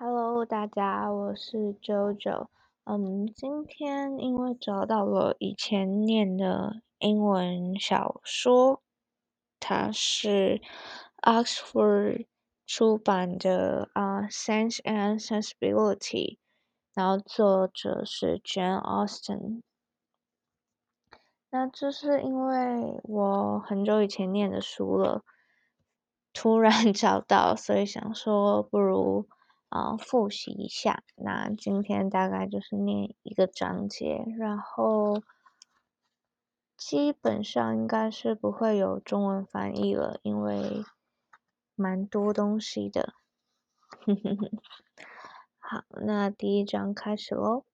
Hello，大家，我是 JoJo。嗯，今天因为找到了以前念的英文小说，它是 Oxford 出版的啊，《Sense and Sensibility》，然后作者是 Jane Austen。那这是因为我很久以前念的书了，突然 找到，所以想说不如。啊，复习一下。那今天大概就是念一个章节，然后基本上应该是不会有中文翻译了，因为蛮多东西的。好，那第一章开始喽。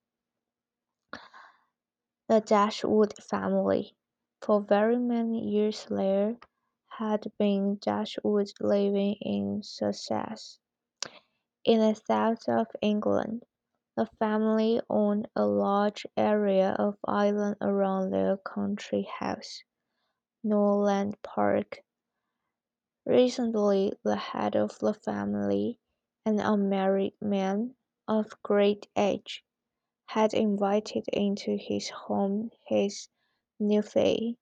The Dashwood family, for very many years there, had been Dashwood living in success. In the south of England, the family owned a large area of island around their country house, Norland Park. Recently the head of the family, an unmarried man of great age, had invited into his home his nephew,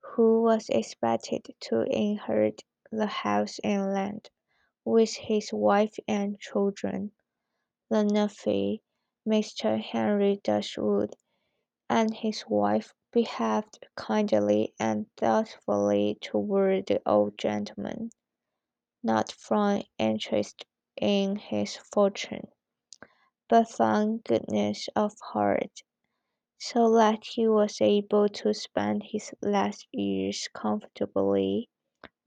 who was expected to inherit the house and land with his wife and children. The nephew, Mr. Henry Dashwood, and his wife behaved kindly and thoughtfully toward the old gentleman, not from interest in his fortune, but from goodness of heart, so that he was able to spend his last years comfortably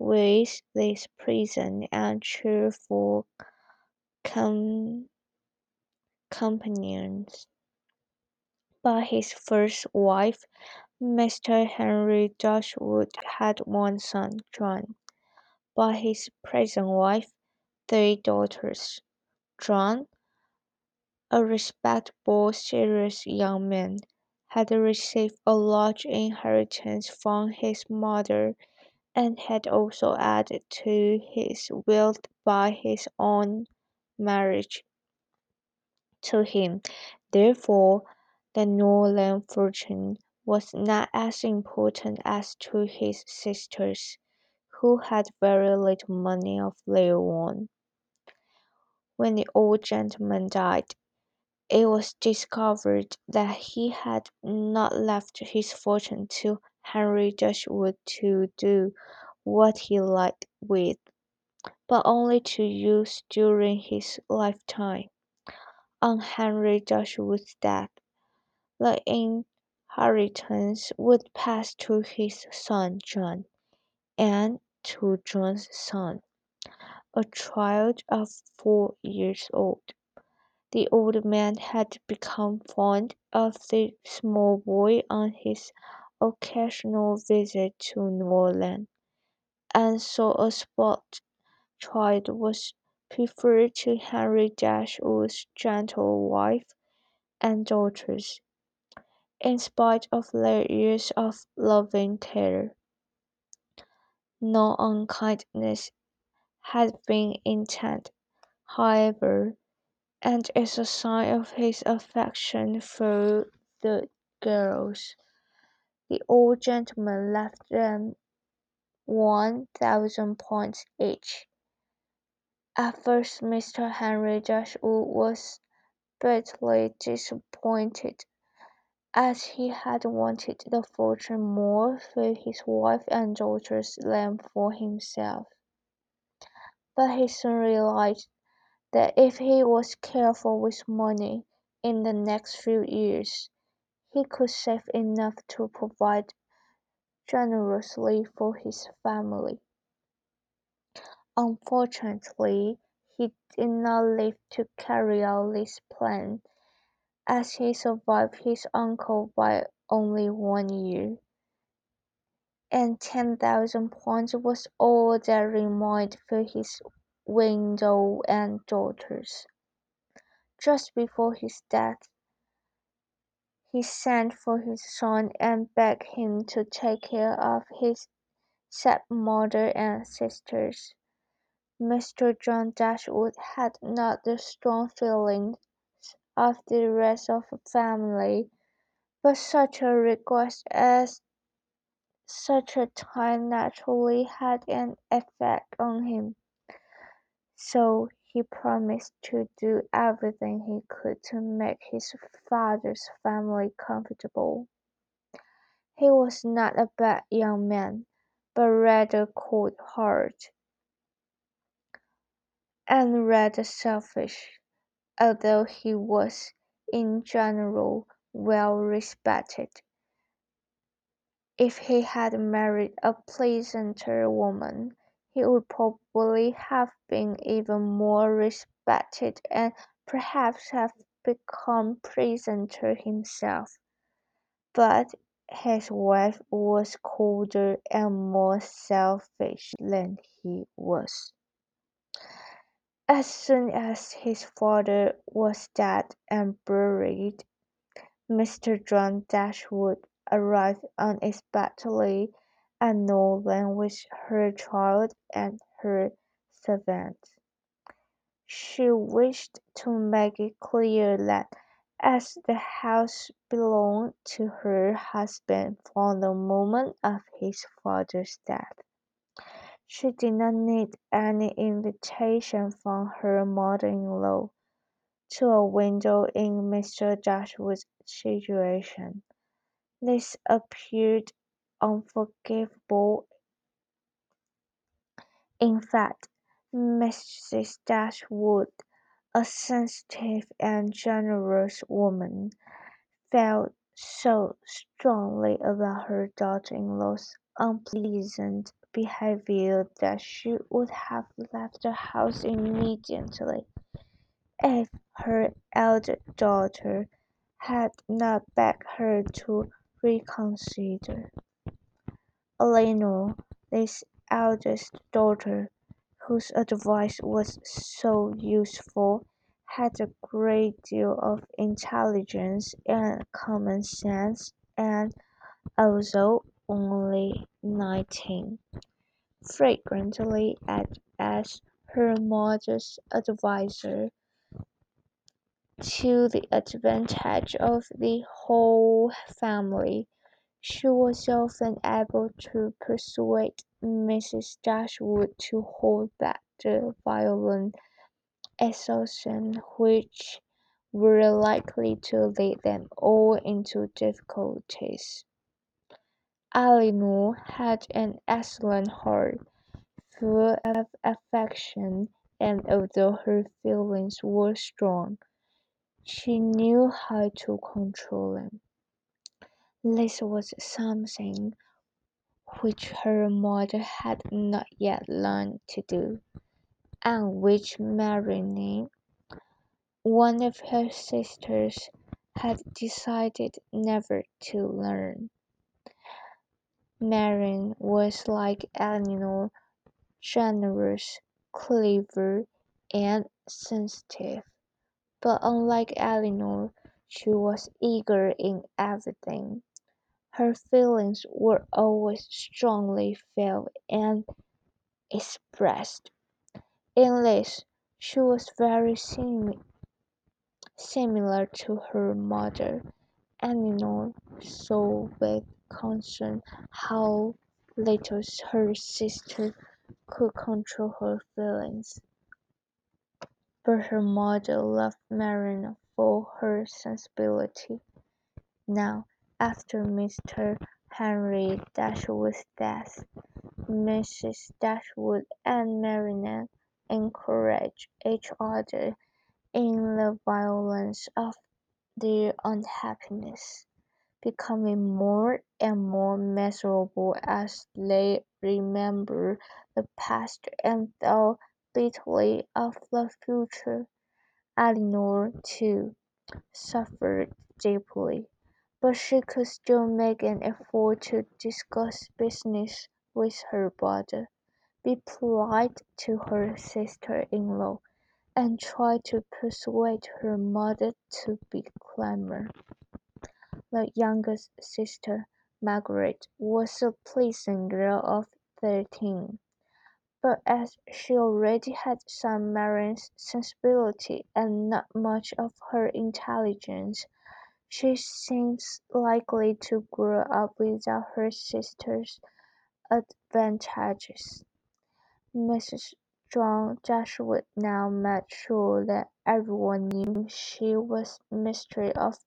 with this pleasant and cheerful com companions. But his first wife, Mr. Henry Dashwood, had one son, John. By his present wife, three daughters. John, a respectable, serious young man, had received a large inheritance from his mother and had also added to his wealth by his own marriage. To him, therefore, the Norland fortune was not as important as to his sisters, who had very little money of their own. When the old gentleman died, it was discovered that he had not left his fortune to Henry Dashwood to do what he liked with, but only to use during his lifetime. On Henry Dashwood's death, the inheritance would pass to his son John, and to John's son, a child of four years old. The old man had become fond of the small boy on his occasional visit to Norland, and so a spoilt child was preferred to Henry Dashwood's gentle wife and daughters, in spite of their years of loving care. No unkindness had been intended, however, and as a sign of his affection for the girls, the old gentleman left them one thousand pounds each. At first Mr. Henry Dashwood was bitterly disappointed, as he had wanted the fortune more for his wife and daughters than for himself. But he soon realized that if he was careful with money in the next few years, he could save enough to provide generously for his family. Unfortunately, he did not live to carry out this plan, as he survived his uncle by only one year, and ten thousand pounds was all that remained for his widow and daughters. Just before his death, he sent for his son and begged him to take care of his stepmother and sisters Mr. John Dashwood had not the strong feelings of the rest of the family, but such a request at such a time naturally had an effect on him, so he promised to do everything he could to make his father's family comfortable. He was not a bad young man, but rather cold-hearted and rather selfish, although he was, in general, well respected. If he had married a pleasanter woman, he would probably have been even more respected and perhaps have become pleasanter himself. But his wife was colder and more selfish than he was. As soon as his father was dead and buried, Mr. John Dashwood arrived unexpectedly at Norland with her child and her servants. She wished to make it clear that as the house belonged to her husband from the moment of his father's death, she did not need any invitation from her mother-in-law to a window in Mr. Dashwood's situation. This appeared unforgivable. In fact, Mrs. Dashwood, a sensitive and generous woman, felt so strongly about her daughter-in-law's unpleasant behaviour that she would have left the house immediately, if her elder daughter had not begged her to reconsider. Elinor, this eldest daughter, whose advice was so useful, had a great deal of intelligence and common sense, and, although only nineteen, frequently acted as her mother's adviser to the advantage of the whole family. She was often able to persuade Mrs. Dashwood to hold back the violent exertions which were likely to lead them all into difficulties. Elinor had an excellent heart, full of affection, and although her feelings were strong, she knew how to control them. This was something which her mother had not yet learned to do, and which Marianne, one of her sisters, had decided never to learn. Marianne was like Elinor, generous, clever, and sensitive, but unlike Elinor, she was eager in everything. Her feelings were always strongly felt and expressed. In this she was very similar to her mother. Elinor saw with concern how little her sister could control her feelings. But her mother loved Marianne for her sensibility. Now, after Mr. Henry Dashwood's death, Mrs. Dashwood and Marianne encouraged each other in the violence of their unhappiness, becoming more and more miserable as they remembered the past and thought bitterly of the future. Elinor, too, suffered deeply, but she could still make an effort to discuss business with her brother, be polite to her sister-in-law, and try to persuade her mother to be calmer. The youngest sister, Margaret, was a pleasant girl of thirteen, but as she already had some marine sensibility and not much of her intelligence, she seems likely to grow up without her sister's advantages. Mrs. John Dashwood now made sure that everyone knew she was mistress of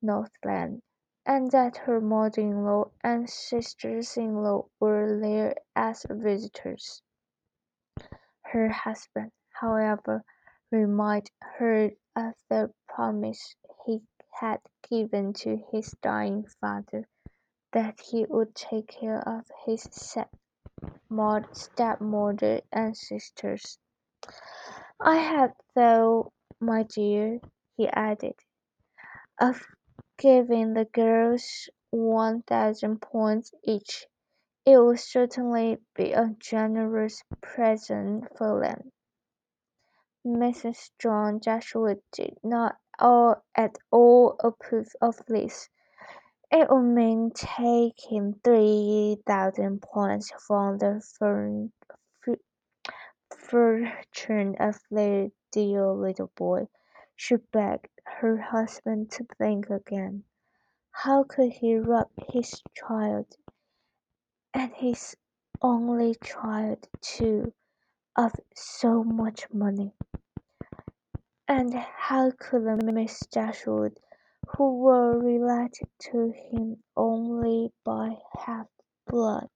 Norland, and that her mother-in-law and sisters-in-law were there as visitors. Her husband, however, reminded her of the promise had given to his dying father, that he would take care of his stepmother and sisters. "I had thought, my dear," he added, "of giving the girls one thousand pounds each. It would certainly be a generous present for them." Mrs. John Dashwood did not at all approve of this. It would mean taking three thousand pounds from the fortune of their dear little boy. She begged her husband to think again. How could he rob his child and his only child, too, of so much money? And how could Miss Dashwood, who were related to him only by half-blood,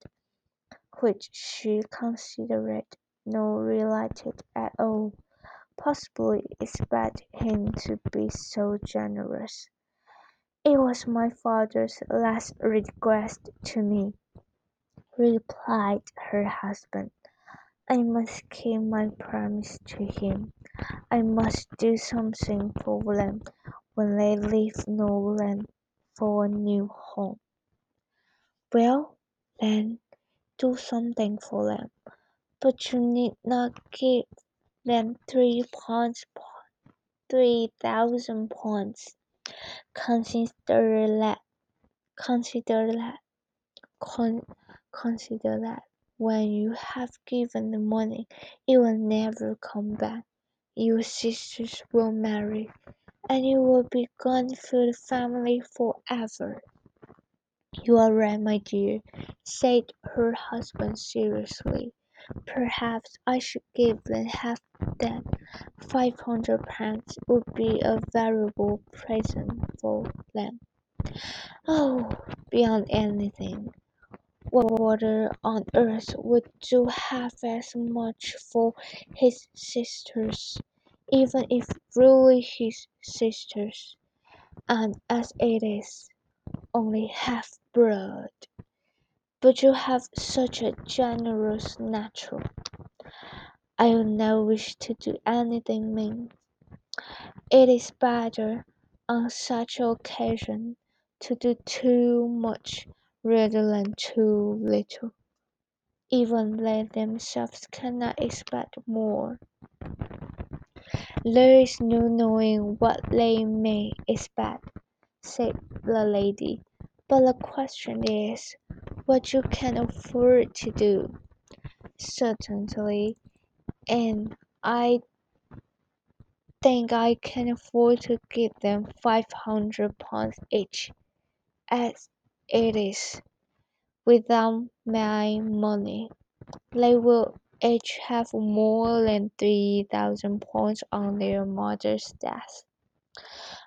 which she considered not related at all, possibly expect him to be so generous? "It was my father's last request to me," replied her husband. "I must keep my promise to him. I must do something for them when they leave Norland for a new home." "Well, then, do something for them, but you need not give them three pounds, three thousand pounds. Consider that. Consider that. Con- consider that, when you have given the money it will never come back. Your sisters will marry, and you will be gone from the family for ever." "You are right, my dear," said her husband seriously. "Perhaps I should give them half that. Five hundred pounds would be a valuable present for them." "Oh, beyond anything! Water on earth would do half as much for his sisters, even if really his sisters, and as it is, only half-blood? But you have such a generous nature. I would not wish to do anything mean. It is better, on such occasion, to do too much rather than too little. Even they themselves cannot expect more. There is no knowing what they may expect," said the lady, "but the question is, what you can afford to do." "Certainly, and I think I can afford to give them five hundred pounds each, as it is. Without my money, they will each have more than three thousand pounds on their mother's death.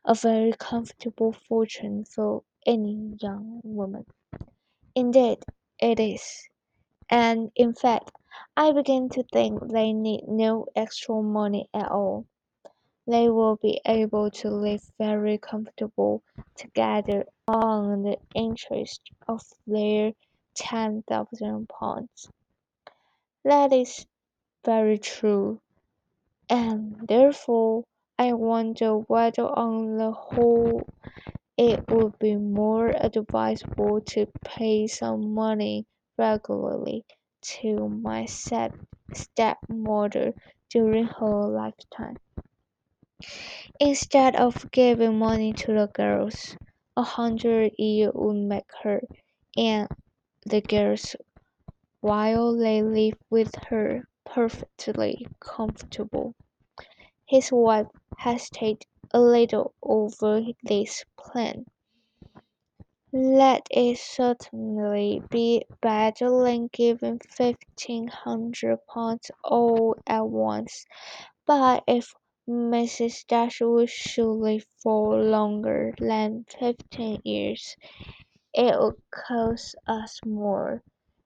A very comfortable fortune for any young woman. Indeed it is, and in fact I begin to think they need no extra money at all. They will be able to live very comfortable together on the interest of their ten thousand pounds. That is very true, and therefore I wonder whether on the whole it would be more advisable to pay some money regularly to my stepmother during her lifetime, instead of giving money to the girls. A hundred a year would make her and the girls while they lived with her perfectly comfortable. His wife hesitated a little over this plan. Let it certainly be better than giving fifteen hundred pounds all at once, but if Mrs. Dashwood should live for longer than fifteen years, it would cost us more.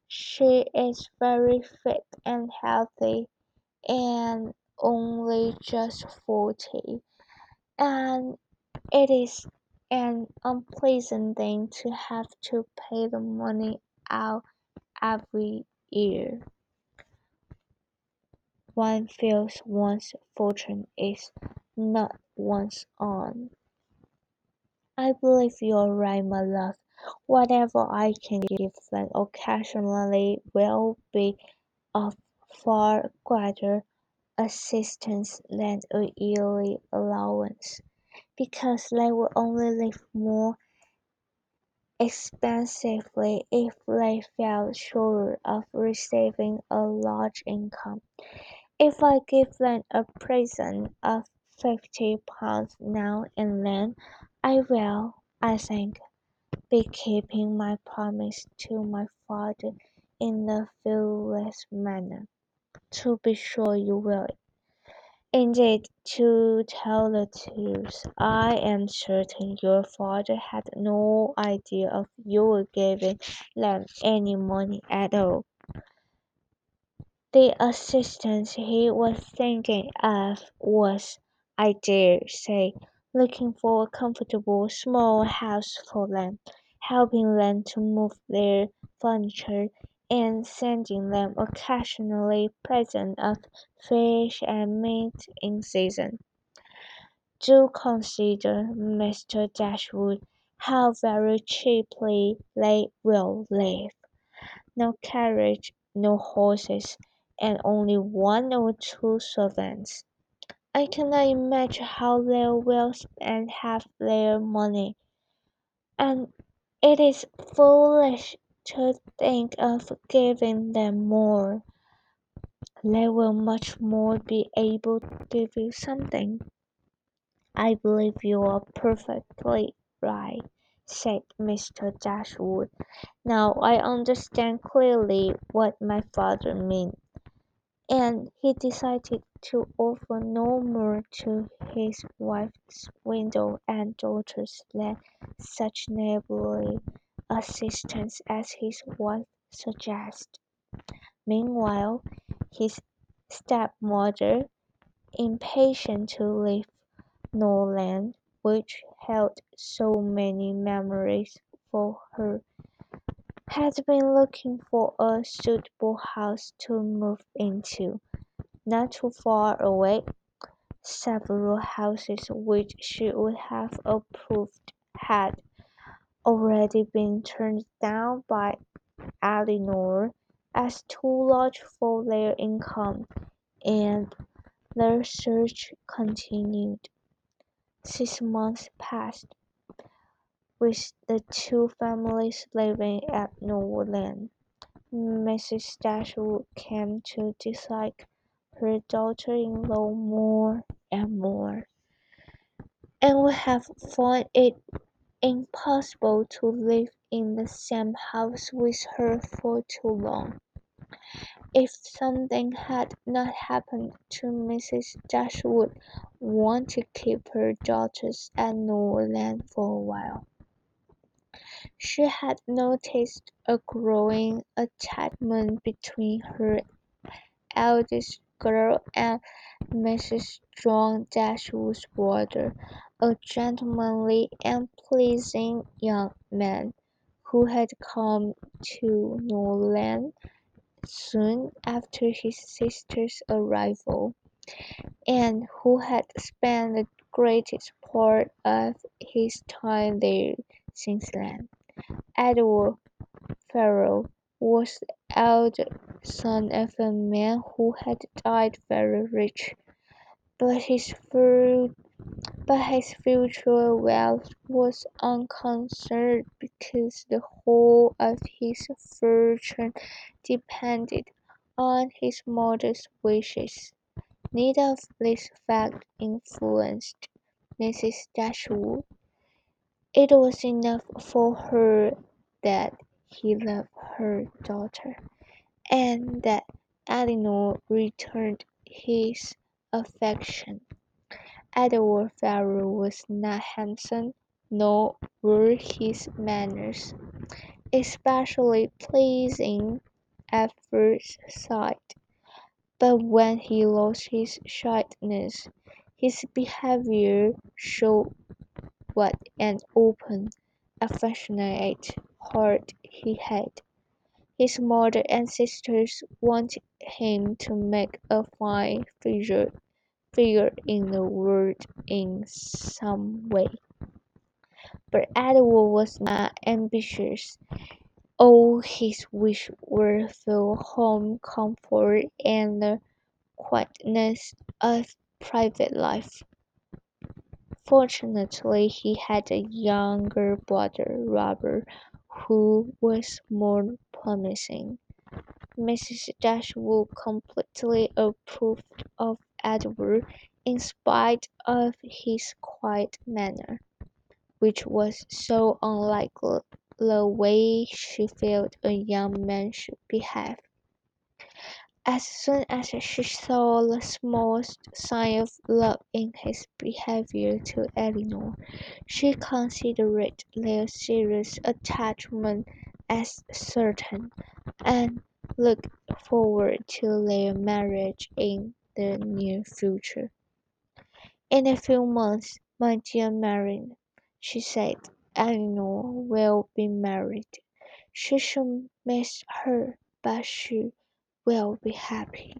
She is very fit and healthy, and only just forty, and it is an unpleasant thing to have to pay the money out every year. One feels one's fortune is not one's own. I believe you're right, my love. Whatever I can give them occasionally will be of far greater assistance than a yearly allowance, because they will only live more expensively if they felt sure of receiving a large income. If I give them a present of fifty pounds now and then, I will, I think, be keeping my promise to my father in the fullest manner. To be sure you will. Indeed, to tell the truth, I am certain your father had no idea of your giving them any money at all. The assistance he was thinking of was, I dare say, looking for a comfortable small house for them, helping them to move their furniture, and sending them occasionally presents of fish and meat in season. Do consider, Mr. Dashwood, how very cheaply they will live. No carriage, no horses, and only one or two servants. I cannot imagine how they will spend half their money, and it is foolish to think of giving them more. They will much more be able to give you something. I believe you are perfectly right, said Mr. Dashwood. Now I understand clearly what my father meant and he decided to offer no more to his wife's widow and daughters than such neighborly assistance as his wife suggested. Meanwhile, his stepmother, impatient to leave Norland, which held so many memories for her, had been looking for a suitable house to move into. Not too far away, several houses which she would have approved had already been turned down by Elinor as too large for their income, and their search continued. Six months passed, with the two families living at Norland. Mrs. Dashwood came to dislike her daughter-in-law more and more, and would have found it impossible to live in the same house with her for too long, if something had not happened to Mrs. Dashwood want to keep her daughters at Norland for a while. She had noticed a growing attachment between her eldest girl and Mrs. John Dashwood's brother, a gentlemanly and pleasing young man, who had come to Norland soon after his sister's arrival, and who had spent the greatest part of his time there since then. Edward Ferrars was the elder son of a man who had died very rich, but his future wealth was unconcerned because the whole of his fortune depended on his mother's wishes. Neither of these facts influenced Mrs. Dashwood. It was enough for her that he loved her daughter, and that Elinor returned his affection. Edward Ferrars was not handsome, nor were his manners especially pleasing at first sight, but when he lost his shyness, his behaviour showed what an open, affectionate heart he had. His mother and sisters wanted him to make a fine figure figure in the world in some way. But Edward was not ambitious. All his wishes were for home comfort and the quietness of private life. Fortunately, he had a younger brother, Robert, who was more promising. Mrs. Dashwood completely approved of Edward, in spite of his quiet manner, which was so unlike the way she felt a young man should behave. As soon as she saw the smallest sign of love in his behaviour to Elinor, she considered their serious attachment as certain, and looked forward to their marriage in the near future. "In a few months, my dear Marianne," she said, "Elinor will be married. She shall miss her, but she will be happy."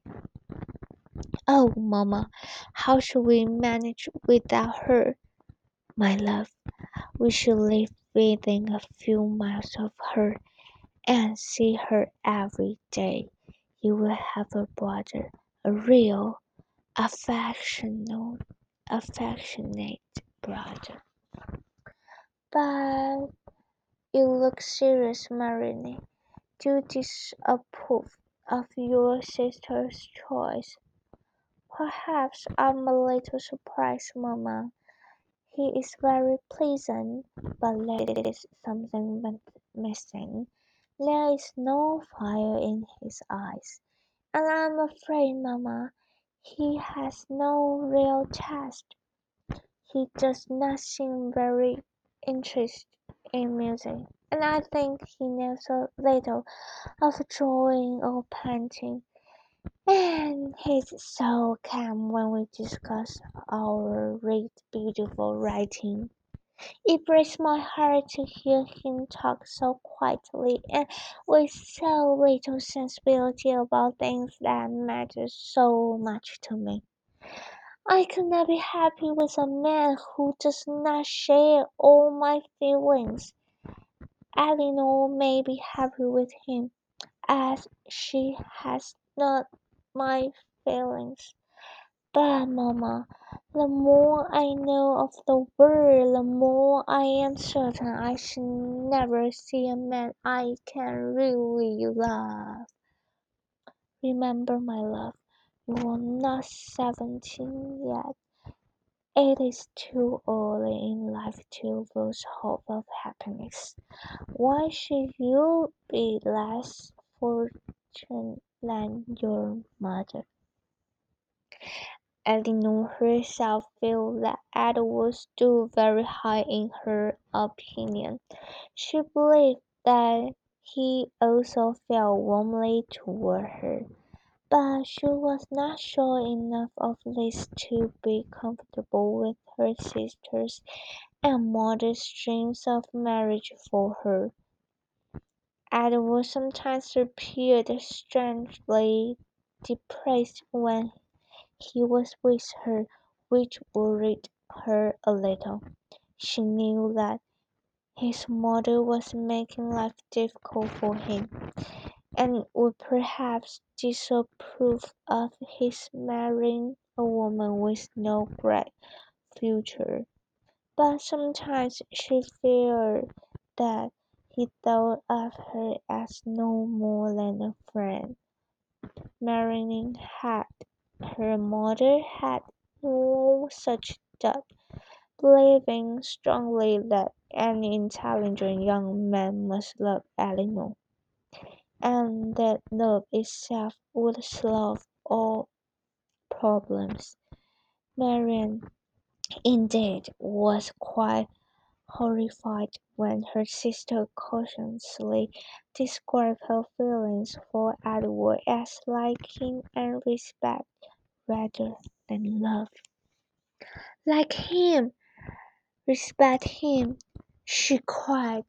"Oh, mamma, how shall we manage without her?" "My love, we shall live within a few miles of her, and see her every day. You will have a brother, a real, affectionate affectionate brother." "But you look serious, Marianne. Do disapprove of your sister's choice?" "Perhaps I am a little surprised, mamma. He is very pleasant, but there is something missing. There is no fire in his eyes, and I am afraid, mamma, he has no real taste. He does not seem very interested in music, and I think he knows a little of drawing or painting, and he is so calm when we discuss or read beautiful writing. It breaks my heart to hear him talk so quietly and with so little sensibility about things that matter so much to me. I could not be happy with a man who does not share all my feelings. Elinor may be happy with him, as she has not my feelings. But, mamma, the more I know of the world, the more I am certain I shall never see a man I can really love. Remember, my love, you are not seventeen yet. It is too early in life to lose hope of happiness. Why should you be less fortunate than your mother?" Elinor herself felt that Edward stood very high in her opinion. She believed that he also felt warmly toward her, but she was not sure enough of this to be comfortable with her sister's and mother's dreams of marriage for her. Edward sometimes appeared strangely depressed when he was with her, which worried her a little. She knew that his mother was making life difficult for him, and would perhaps disapprove of his marrying a woman with no great future. But sometimes she feared that he thought of her as no more than a friend. Marianne had her mother had no such doubt, believing strongly that any intelligent young man must love Elinor, and that love itself would solve all problems. Marianne, indeed, was quite horrified when her sister cautiously described her feelings for Edward as liking and respect rather than love. Like him, respect him, she cried.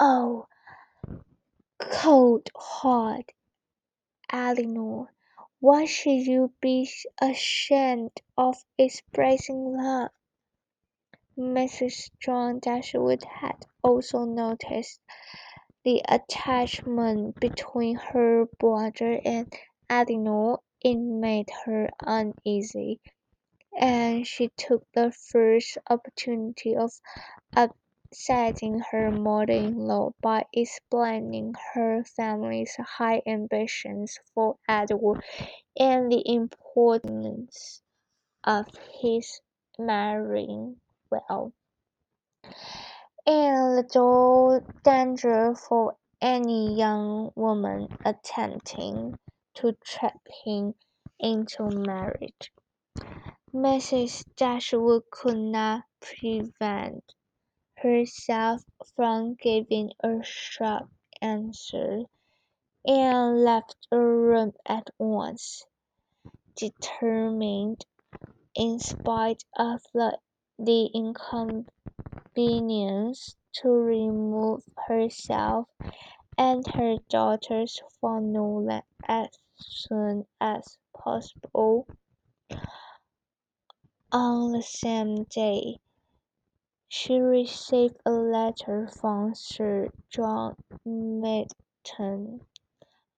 Oh, cold heart, Elinor, why should you be ashamed of expressing love? Mrs. John Dashwood had also noticed the attachment between her brother and Elinor. It made her uneasy, and she took the first opportunity of upsetting her mother-in-law by explaining her family's high ambitions for Edward and the importance of his marrying well, and little danger for any young woman attempting to trap him into marriage. Mrs. Dashwood could not prevent herself from giving a sharp answer, and left the room at once, determined, in spite of the inconvenience, to remove herself and her daughters from Norland as soon as possible. On the same day, she received a letter from Sir John Middleton,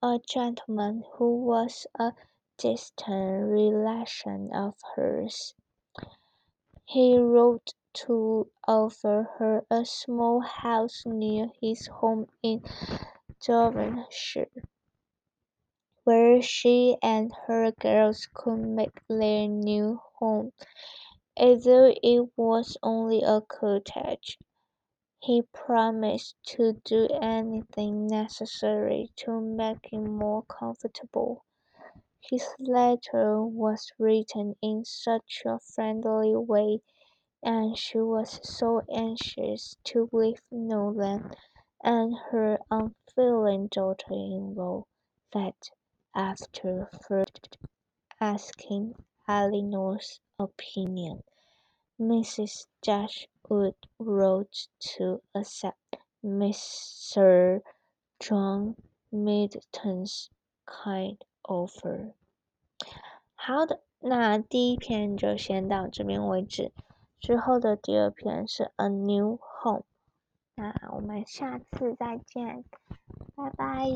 a gentleman who was a distant relation of hers. He wrote to offer her a small house near his home in Devonshire, where she and her girls could make their new home, although it was only a cottage. He promised to do anything necessary to make it more comfortable. His letter was written in such a friendly way, and she was so anxious to leave Norland and her unfeeling daughter-in-law, that, after first asking Elinor's opinion, Mrs. Dashwood wrote to accept Mr. John Middleton's kind offer. 好的，那第一篇就先到这边为止。之后的第二篇是 A New Home。那我们下次再见，拜拜。